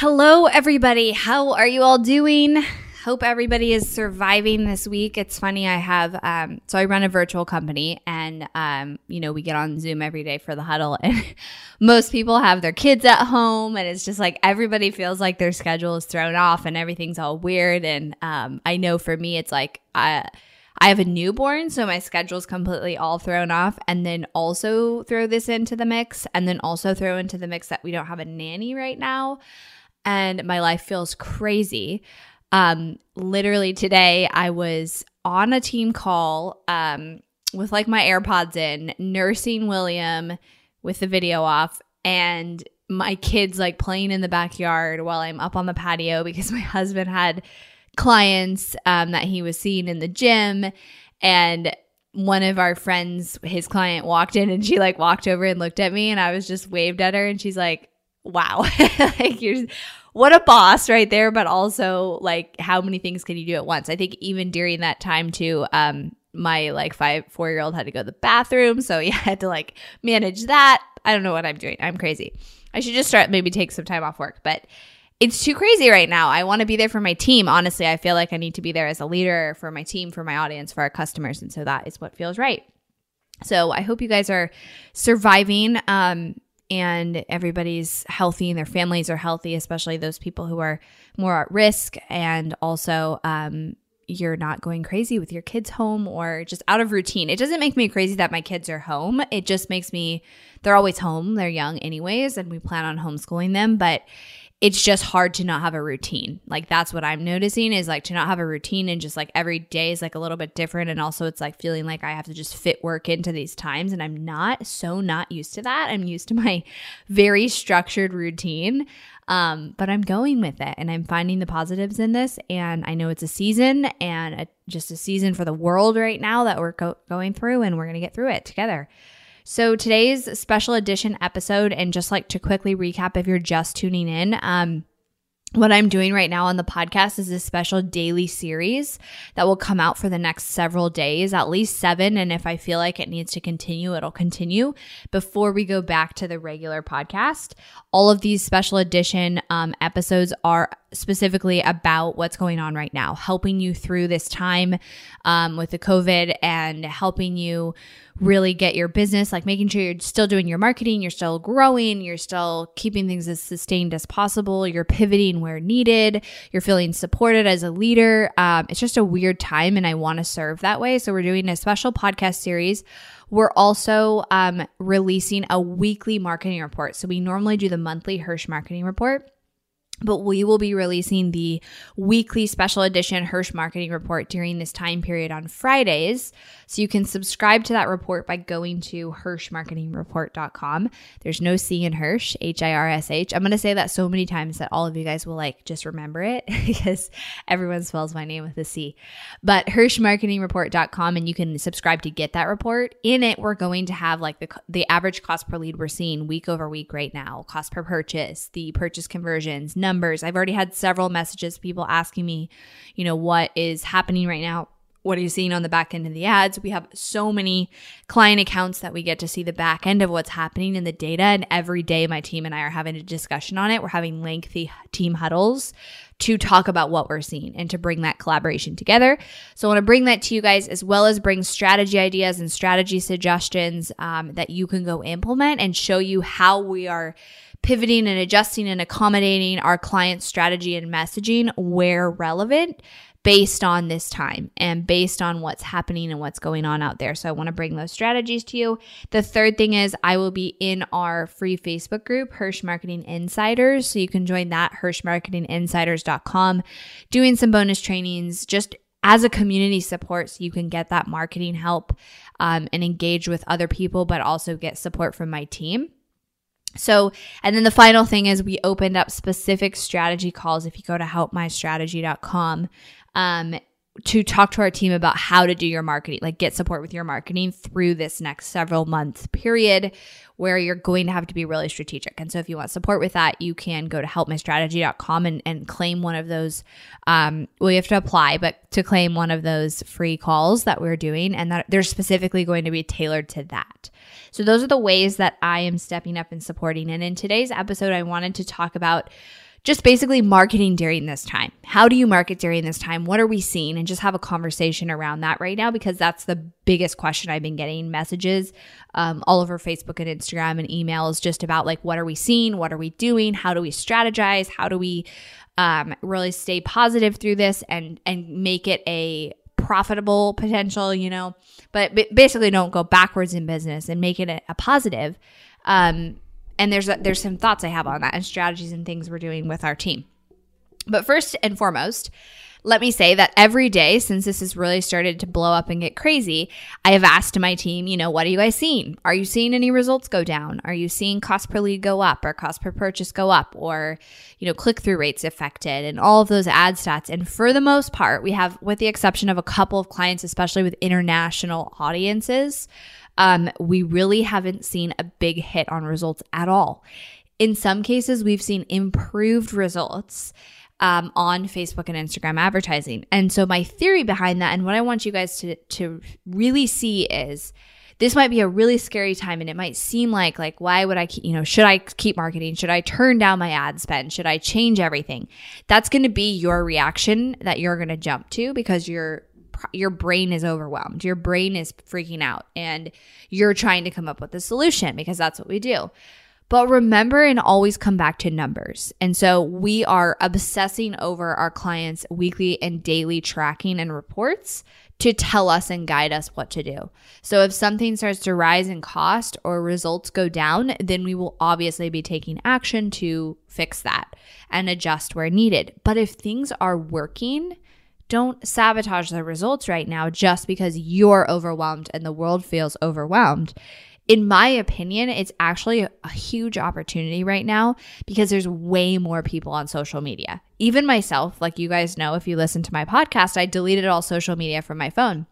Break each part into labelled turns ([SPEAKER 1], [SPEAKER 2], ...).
[SPEAKER 1] Hello, everybody. How are you all doing? Hope everybody is surviving this week. It's funny, I have, um, so I run a virtual company and, um, you know, we get on Zoom every day for the huddle and most people have their kids at home and it's just like everybody feels like their schedule is thrown off and everything's all weird. And, um, I know for me, it's like, I, I have a newborn, so my schedule's completely all thrown off. And then also throw this into the mix, and then also throw into the mix that we don't have a nanny right now and my life feels crazy. Um, literally today, I was on a team call um, with like my AirPods in, nursing William with the video off, and my kids like playing in the backyard while I'm up on the patio because my husband had clients um, that he was seeing in the gym. And one of our friends, his client walked in and she like walked over and looked at me and I was just waved at her and she's like, wow, like you're what a boss right there, but also like how many things can you do at once? I think even during that time too, um, my like five, four year old had to go to the bathroom. So yeah, I had to like manage that. I don't know what I'm doing. I'm crazy. I should just start maybe take some time off work, but it's too crazy right now. I want to be there for my team. Honestly, I feel like I need to be there as a leader for my team, for my audience, for our customers. And so that is what feels right. So I hope you guys are surviving. Um, and everybody's healthy and their families are healthy, especially those people who are more at risk. And also, um, you're not going crazy with your kids home or just out of routine. It doesn't make me crazy that my kids are home. It just makes me, they're always home. They're young, anyways, and we plan on homeschooling them. But it's just hard to not have a routine. Like that's what I'm noticing is like to not have a routine and just like every day is like a little bit different. And also it's like feeling like I have to just fit work into these times. And I'm not so not used to that. I'm used to my very structured routine. Um, but I'm going with it and I'm finding the positives in this. And I know it's a season and a, just a season for the world right now that we're go- going through and we're going to get through it together. So today's special edition episode, and just like to quickly recap if you're just tuning in, um, what I'm doing right now on the podcast is a special daily series that will come out for the next several days, at least seven. And if I feel like it needs to continue, it'll continue before we go back to the regular podcast. All of these special edition um, episodes are specifically about what's going on right now, helping you through this time um, with the COVID and helping you really get your business, like making sure you're still doing your marketing, you're still growing, you're still keeping things as sustained as possible, you're pivoting where needed, you're feeling supported as a leader. Um, it's just a weird time, and I want to serve that way. So, we're doing a special podcast series. We're also um, releasing a weekly marketing report. So, we normally do the monthly Hirsh marketing report but we will be releasing the weekly special edition Hirsh marketing report during this time period on Fridays. So you can subscribe to that report by going to hirshmarketingreport.com. There's no C in Hirsh, H I R S H. I'm going to say that so many times that all of you guys will like just remember it because everyone spells my name with a C. But hirshmarketingreport.com and you can subscribe to get that report. In it, we're going to have like the the average cost per lead we're seeing week over week right now, cost per purchase, the purchase conversions, numbers. I've already had several messages, people asking me, you know, what is happening right now what are you seeing on the back end of the ads? We have so many client accounts that we get to see the back end of what's happening in the data. And every day, my team and I are having a discussion on it. We're having lengthy team huddles to talk about what we're seeing and to bring that collaboration together. So I want to bring that to you guys as well as bring strategy ideas and strategy suggestions um, that you can go implement and show you how we are pivoting and adjusting and accommodating our client strategy and messaging where relevant based on this time and based on what's happening and what's going on out there. So I want to bring those strategies to you. The third thing is I will be in our free Facebook group, Hirsh Marketing Insiders. So you can join that, hirshmarketinginsiders.com, doing some bonus trainings, just as a community support so you can get that marketing help um, and engage with other people, but also get support from my team. So, and then the final thing is we opened up specific strategy calls. If you go to helpmystrategy.com, um, to talk to our team about how to do your marketing, like get support with your marketing through this next several month period where you're going to have to be really strategic. And so if you want support with that, you can go to helpmystrategy.com and, and claim one of those. Um, well, you have to apply, but to claim one of those free calls that we're doing, and that they're specifically going to be tailored to that. So those are the ways that I am stepping up and supporting. And in today's episode, I wanted to talk about just basically marketing during this time. How do you market during this time? What are we seeing? And just have a conversation around that right now because that's the biggest question I've been getting messages um, all over Facebook and Instagram and emails just about like, what are we seeing? What are we doing? How do we strategize? How do we um, really stay positive through this and and make it a profitable potential, you know, but basically don't go backwards in business and make it a, a positive. Um, and there's a, there's some thoughts I have on that and strategies and things we're doing with our team. But first and foremost, let me say that every day since this has really started to blow up and get crazy, I have asked my team, you know, what are you guys seeing? Are you seeing any results go down? Are you seeing cost per lead go up or cost per purchase go up or, you know, click through rates affected and all of those ad stats? And for the most part, we have, with the exception of a couple of clients, especially with international audiences, um, we really haven't seen a big hit on results at all. In some cases, we've seen improved results um, on Facebook and Instagram advertising. And so, my theory behind that, and what I want you guys to, to really see is this might be a really scary time and it might seem like like why would i keep you know should i keep marketing should i turn down my ad spend should i change everything that's going to be your reaction that you're going to jump to because you're your brain is overwhelmed. Your brain is freaking out and you're trying to come up with a solution because that's what we do. But remember and always come back to numbers. And so we are obsessing over our clients' weekly and daily tracking and reports to tell us and guide us what to do. So if something starts to rise in cost or results go down, then we will obviously be taking action to fix that and adjust where needed. But if things are working, don't sabotage the results right now just because you're overwhelmed and the world feels overwhelmed. In my opinion, it's actually a huge opportunity right now because there's way more people on social media. Even myself, like you guys know, if you listen to my podcast, I deleted all social media from my phone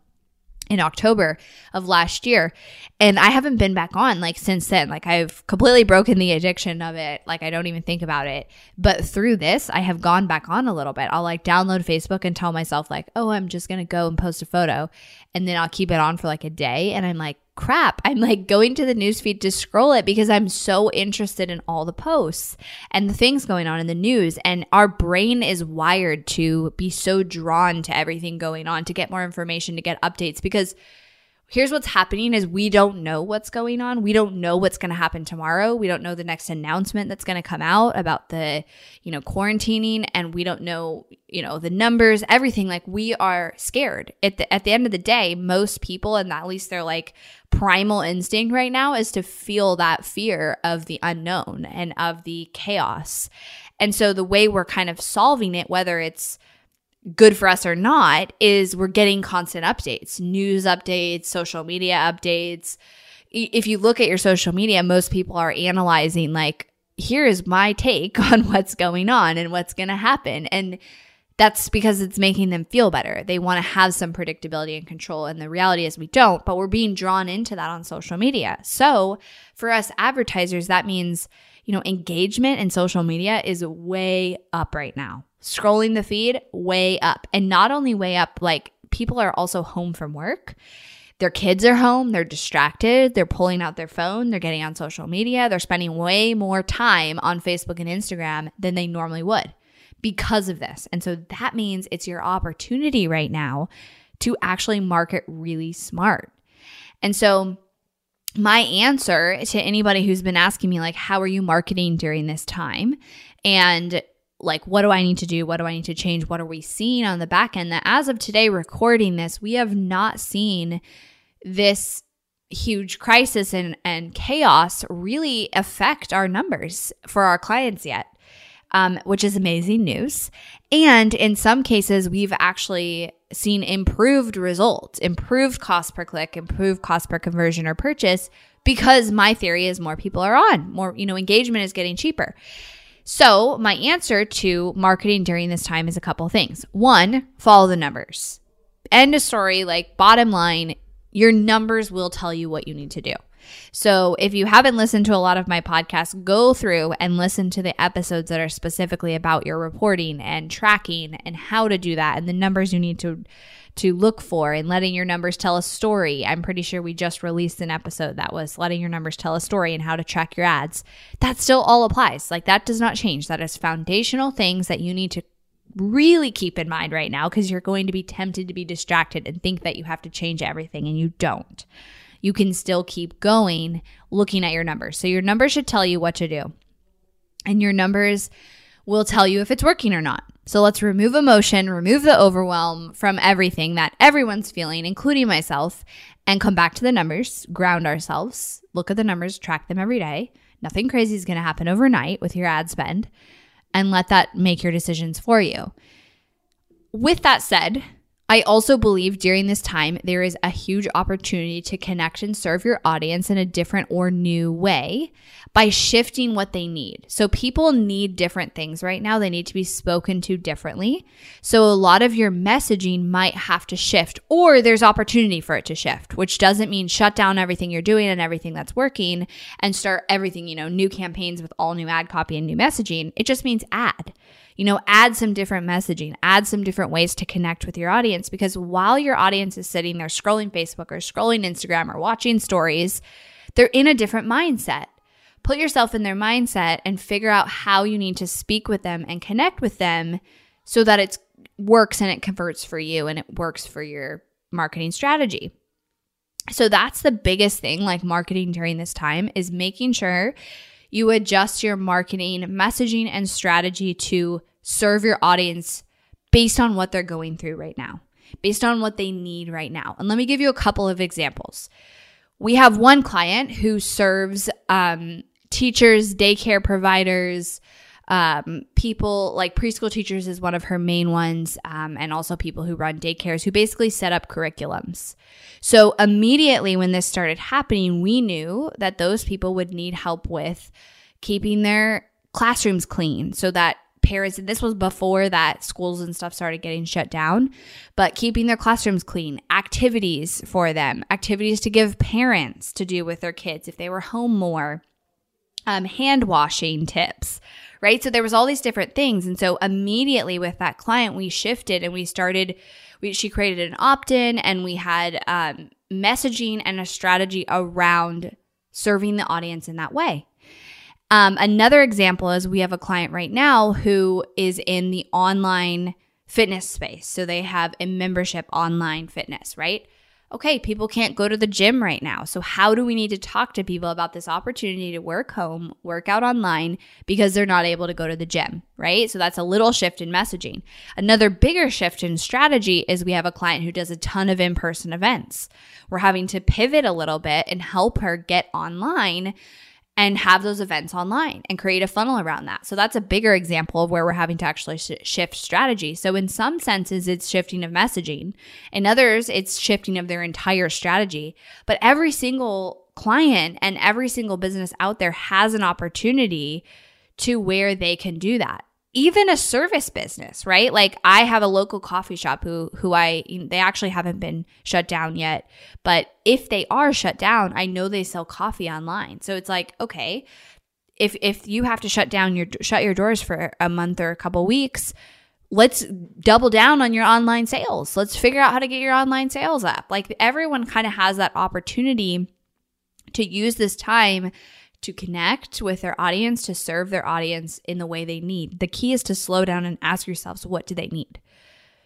[SPEAKER 1] in October of last year. And I haven't been back on like since then. Like I've completely broken the addiction of it. Like I don't even think about it. But through this, I have gone back on a little bit. I'll like download Facebook and tell myself like, "Oh, I'm just going to go and post a photo." And then I'll keep it on for like a day and I'm like, crap. I'm like going to the newsfeed to scroll it because I'm so interested in all the posts and the things going on in the news. And our brain is wired to be so drawn to everything going on, to get more information, to get updates because here's what's happening is we don't know what's going on. We don't know what's going to happen tomorrow. We don't know the next announcement that's going to come out about the, you know, quarantining and we don't know, you know, the numbers, everything. Like we are scared. At the at the end of the day, most people and at least their like primal instinct right now is to feel that fear of the unknown and of the chaos. And so the way we're kind of solving it whether it's good for us or not is we're getting constant updates, news updates, social media updates. If you look at your social media, most people are analyzing, like, here is my take on what's going on and what's going to happen. And that's because it's making them feel better. They want to have some predictability and control. And the reality is we don't, but we're being drawn into that on social media. So for us advertisers, that means, you know, engagement in social media is way up right now scrolling the feed way up and not only way up like people are also home from work. Their kids are home, they're distracted, they're pulling out their phone, they're getting on social media, they're spending way more time on Facebook and Instagram than they normally would because of this. And so that means it's your opportunity right now to actually market really smart. And so my answer to anybody who's been asking me like how are you marketing during this time? And like what do i need to do? What do i need to change? What are we seeing on the back end? That as of today recording this we have not seen this huge crisis and, and chaos really affect our numbers for our clients yet um, which is amazing news. And in some cases we've actually seen improved results improved cost per click improved cost per conversion or purchase because my theory is more people are on more you know engagement is getting cheaper so, my answer to marketing during this time is a couple things. One, follow the numbers. End of story, like bottom line, your numbers will tell you what you need to do. So, if you haven't listened to a lot of my podcasts, go through and listen to the episodes that are specifically about your reporting and tracking and how to do that and the numbers you need to to look for and letting your numbers tell a story. I'm pretty sure we just released an episode that was letting your numbers tell a story and how to track your ads. That still all applies. Like that does not change. That is foundational things that you need to really keep in mind right now because you're going to be tempted to be distracted and think that you have to change everything and you don't. You can still keep going looking at your numbers. So your numbers should tell you what to do. And your numbers will tell you if it's working or not. So let's remove emotion, remove the overwhelm from everything that everyone's feeling, including myself, and come back to the numbers, ground ourselves, look at the numbers, track them every day. Nothing crazy is going to happen overnight with your ad spend, and let that make your decisions for you. With that said, I also believe during this time, there is a huge opportunity to connect and serve your audience in a different or new way by shifting what they need. So, people need different things right now. They need to be spoken to differently. So, a lot of your messaging might have to shift, or there's opportunity for it to shift, which doesn't mean shut down everything you're doing and everything that's working and start everything, you know, new campaigns with all new ad copy and new messaging. It just means add you know, add some different messaging, add some different ways to connect with your audience because while your audience is sitting there scrolling Facebook or scrolling Instagram or watching stories, they're in a different mindset. Put yourself in their mindset and figure out how you need to speak with them and connect with them so that it works and it converts for you and it works for your marketing strategy. So that's the biggest thing like marketing during this time is making sure you adjust your marketing, messaging, and strategy to serve your audience based on what they're going through right now, based on what they need right now. And let me give you a couple of examples. We have one client who serves um, teachers, daycare providers, um, people like preschool teachers is one of her main ones, um, and also people who run daycares who basically set up curriculums. So immediately when this started happening, we knew that those people would need help with keeping their classrooms clean so that parents and this was before that schools and stuff started getting shut down but keeping their classrooms clean activities for them activities to give parents to do with their kids if they were home more um, hand washing tips right? So there was all these different things. And so immediately with that client, we shifted and we started, we, she created an opt in and we had um, messaging and a strategy around serving the audience in that way. Um, another example is we have a client right now who is in the online fitness space. So they have a membership online fitness, right? Okay, people can't go to the gym right now. So, how do we need to talk to people about this opportunity to work home, work out online because they're not able to go to the gym, right? So, that's a little shift in messaging. Another bigger shift in strategy is we have a client who does a ton of in person events. We're having to pivot a little bit and help her get online and have those events online and create a funnel around that. So that's a bigger example of where we're having to actually sh- shift strategy. So in some senses it's shifting of messaging. In others it's shifting of their entire strategy. But every single client and every single business out there has an opportunity to where they can do that even a service business, right? Like I have a local coffee shop who who I they actually haven't been shut down yet, but if they are shut down, I know they sell coffee online. So it's like, okay, if if you have to shut down your shut your doors for a month or a couple weeks, let's double down on your online sales. Let's figure out how to get your online sales up. Like everyone kind of has that opportunity to use this time to connect with their audience, to serve their audience in the way they need. The key is to slow down and ask yourselves, what do they need?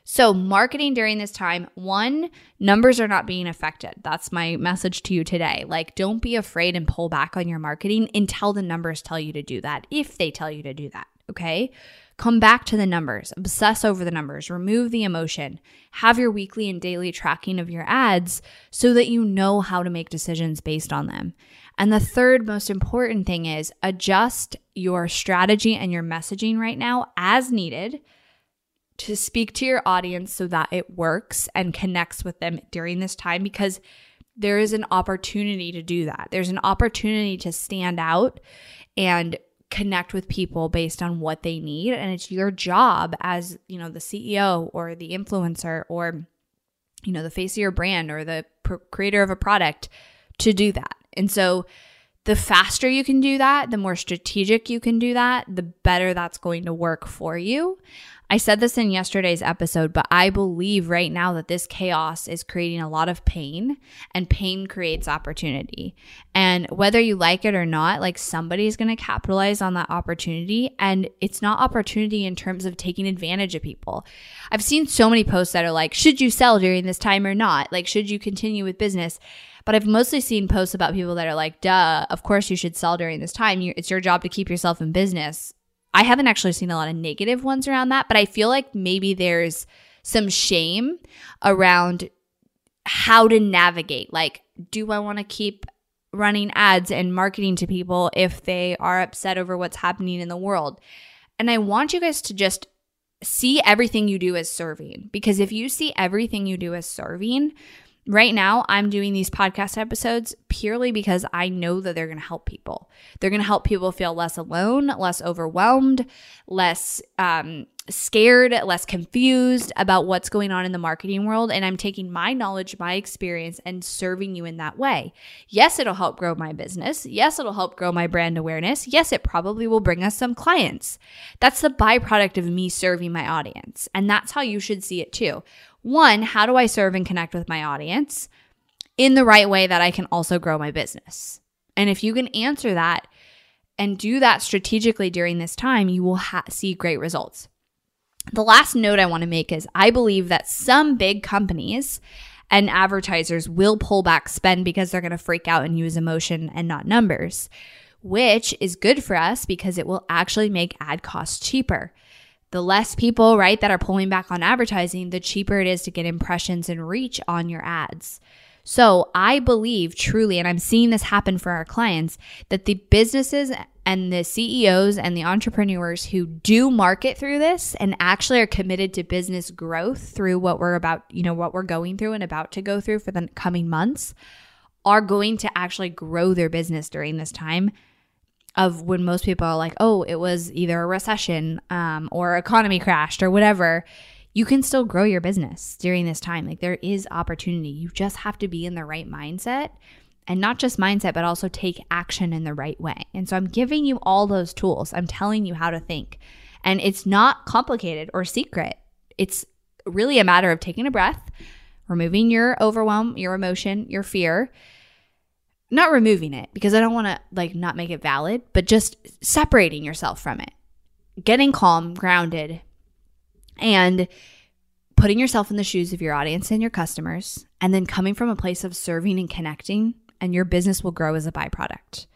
[SPEAKER 1] So, marketing during this time, one, numbers are not being affected. That's my message to you today. Like, don't be afraid and pull back on your marketing until the numbers tell you to do that, if they tell you to do that. Okay. Come back to the numbers, obsess over the numbers, remove the emotion, have your weekly and daily tracking of your ads so that you know how to make decisions based on them. And the third most important thing is adjust your strategy and your messaging right now as needed to speak to your audience so that it works and connects with them during this time because there is an opportunity to do that. There's an opportunity to stand out and connect with people based on what they need and it's your job as you know the ceo or the influencer or you know the face of your brand or the creator of a product to do that and so the faster you can do that the more strategic you can do that the better that's going to work for you I said this in yesterday's episode, but I believe right now that this chaos is creating a lot of pain and pain creates opportunity. And whether you like it or not, like somebody's going to capitalize on that opportunity. And it's not opportunity in terms of taking advantage of people. I've seen so many posts that are like, should you sell during this time or not? Like, should you continue with business? But I've mostly seen posts about people that are like, duh, of course you should sell during this time. it's your job to keep yourself in business I haven't actually seen a lot of negative ones around that, but I feel like maybe there's some shame around how to navigate. Like, do I want to keep running ads and marketing to people if they are upset over what's happening in the world? And I want you guys to just see everything you do as serving because if you see everything you do as serving, Right now, I'm doing these podcast episodes purely because I know that they're going to help people. They're going to help people feel less alone, less overwhelmed, less um, scared, less confused about what's going on in the marketing world. And I'm taking my knowledge, my experience, and serving you in that way. Yes, it'll help grow my business. Yes, it'll help grow my brand awareness. Yes, it probably will bring us some clients. That's the byproduct of me serving my audience. And that's how you should see it too. One, how do I serve and connect with my audience in the right way that I can also grow my business? And if you can answer that and do that strategically during this time, you will ha- see great results. The last note I want to make is I believe that some big companies and advertisers will pull back spend because they're going to freak out and use emotion and not numbers, which is good for us because it will actually make ad costs cheaper the less people, right, that are pulling back on advertising, the cheaper it is to get impressions and reach on your ads. So I believe truly, and I'm seeing this happen for our clients, that the businesses and the CEOs and the entrepreneurs who do market through this and actually are committed to business growth through what we're about, you know, what we're going through and about to go through for the coming months are going to actually grow their business during this time of when most people are like, oh, it was either a recession um, or economy crashed or whatever, you can still grow your business during this time. Like there is opportunity. You just have to be in the right mindset and not just mindset, but also take action in the right way. And so I'm giving you all those tools. I'm telling you how to think. And it's not complicated or secret. It's really a matter of taking a breath, removing your overwhelm, your emotion, your fear, not removing it because I don't want to like not make it valid, but just separating yourself from it, getting calm, grounded, and putting yourself in the shoes of your audience and your customers, and then coming from a place of serving and connecting, and your business will grow as a byproduct.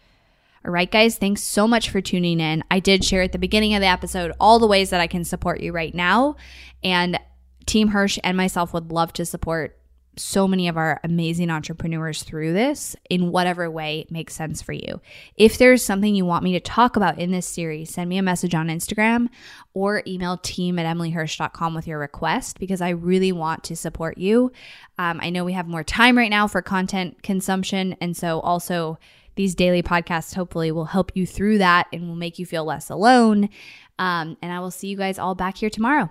[SPEAKER 1] All right, guys, thanks so much for tuning in. I did share at the beginning of the episode all the ways that I can support you right now. And Team Hirsh and myself would love to support so many of our amazing entrepreneurs through this in whatever way makes sense for you. If there's something you want me to talk about in this series, send me a message on Instagram or email team at emilyhirsh.com with your request because I really want to support you. Um, I know we have more time right now for content consumption. And so also, these daily podcasts hopefully will help you through that and will make you feel less alone. Um, and I will see you guys all back here tomorrow.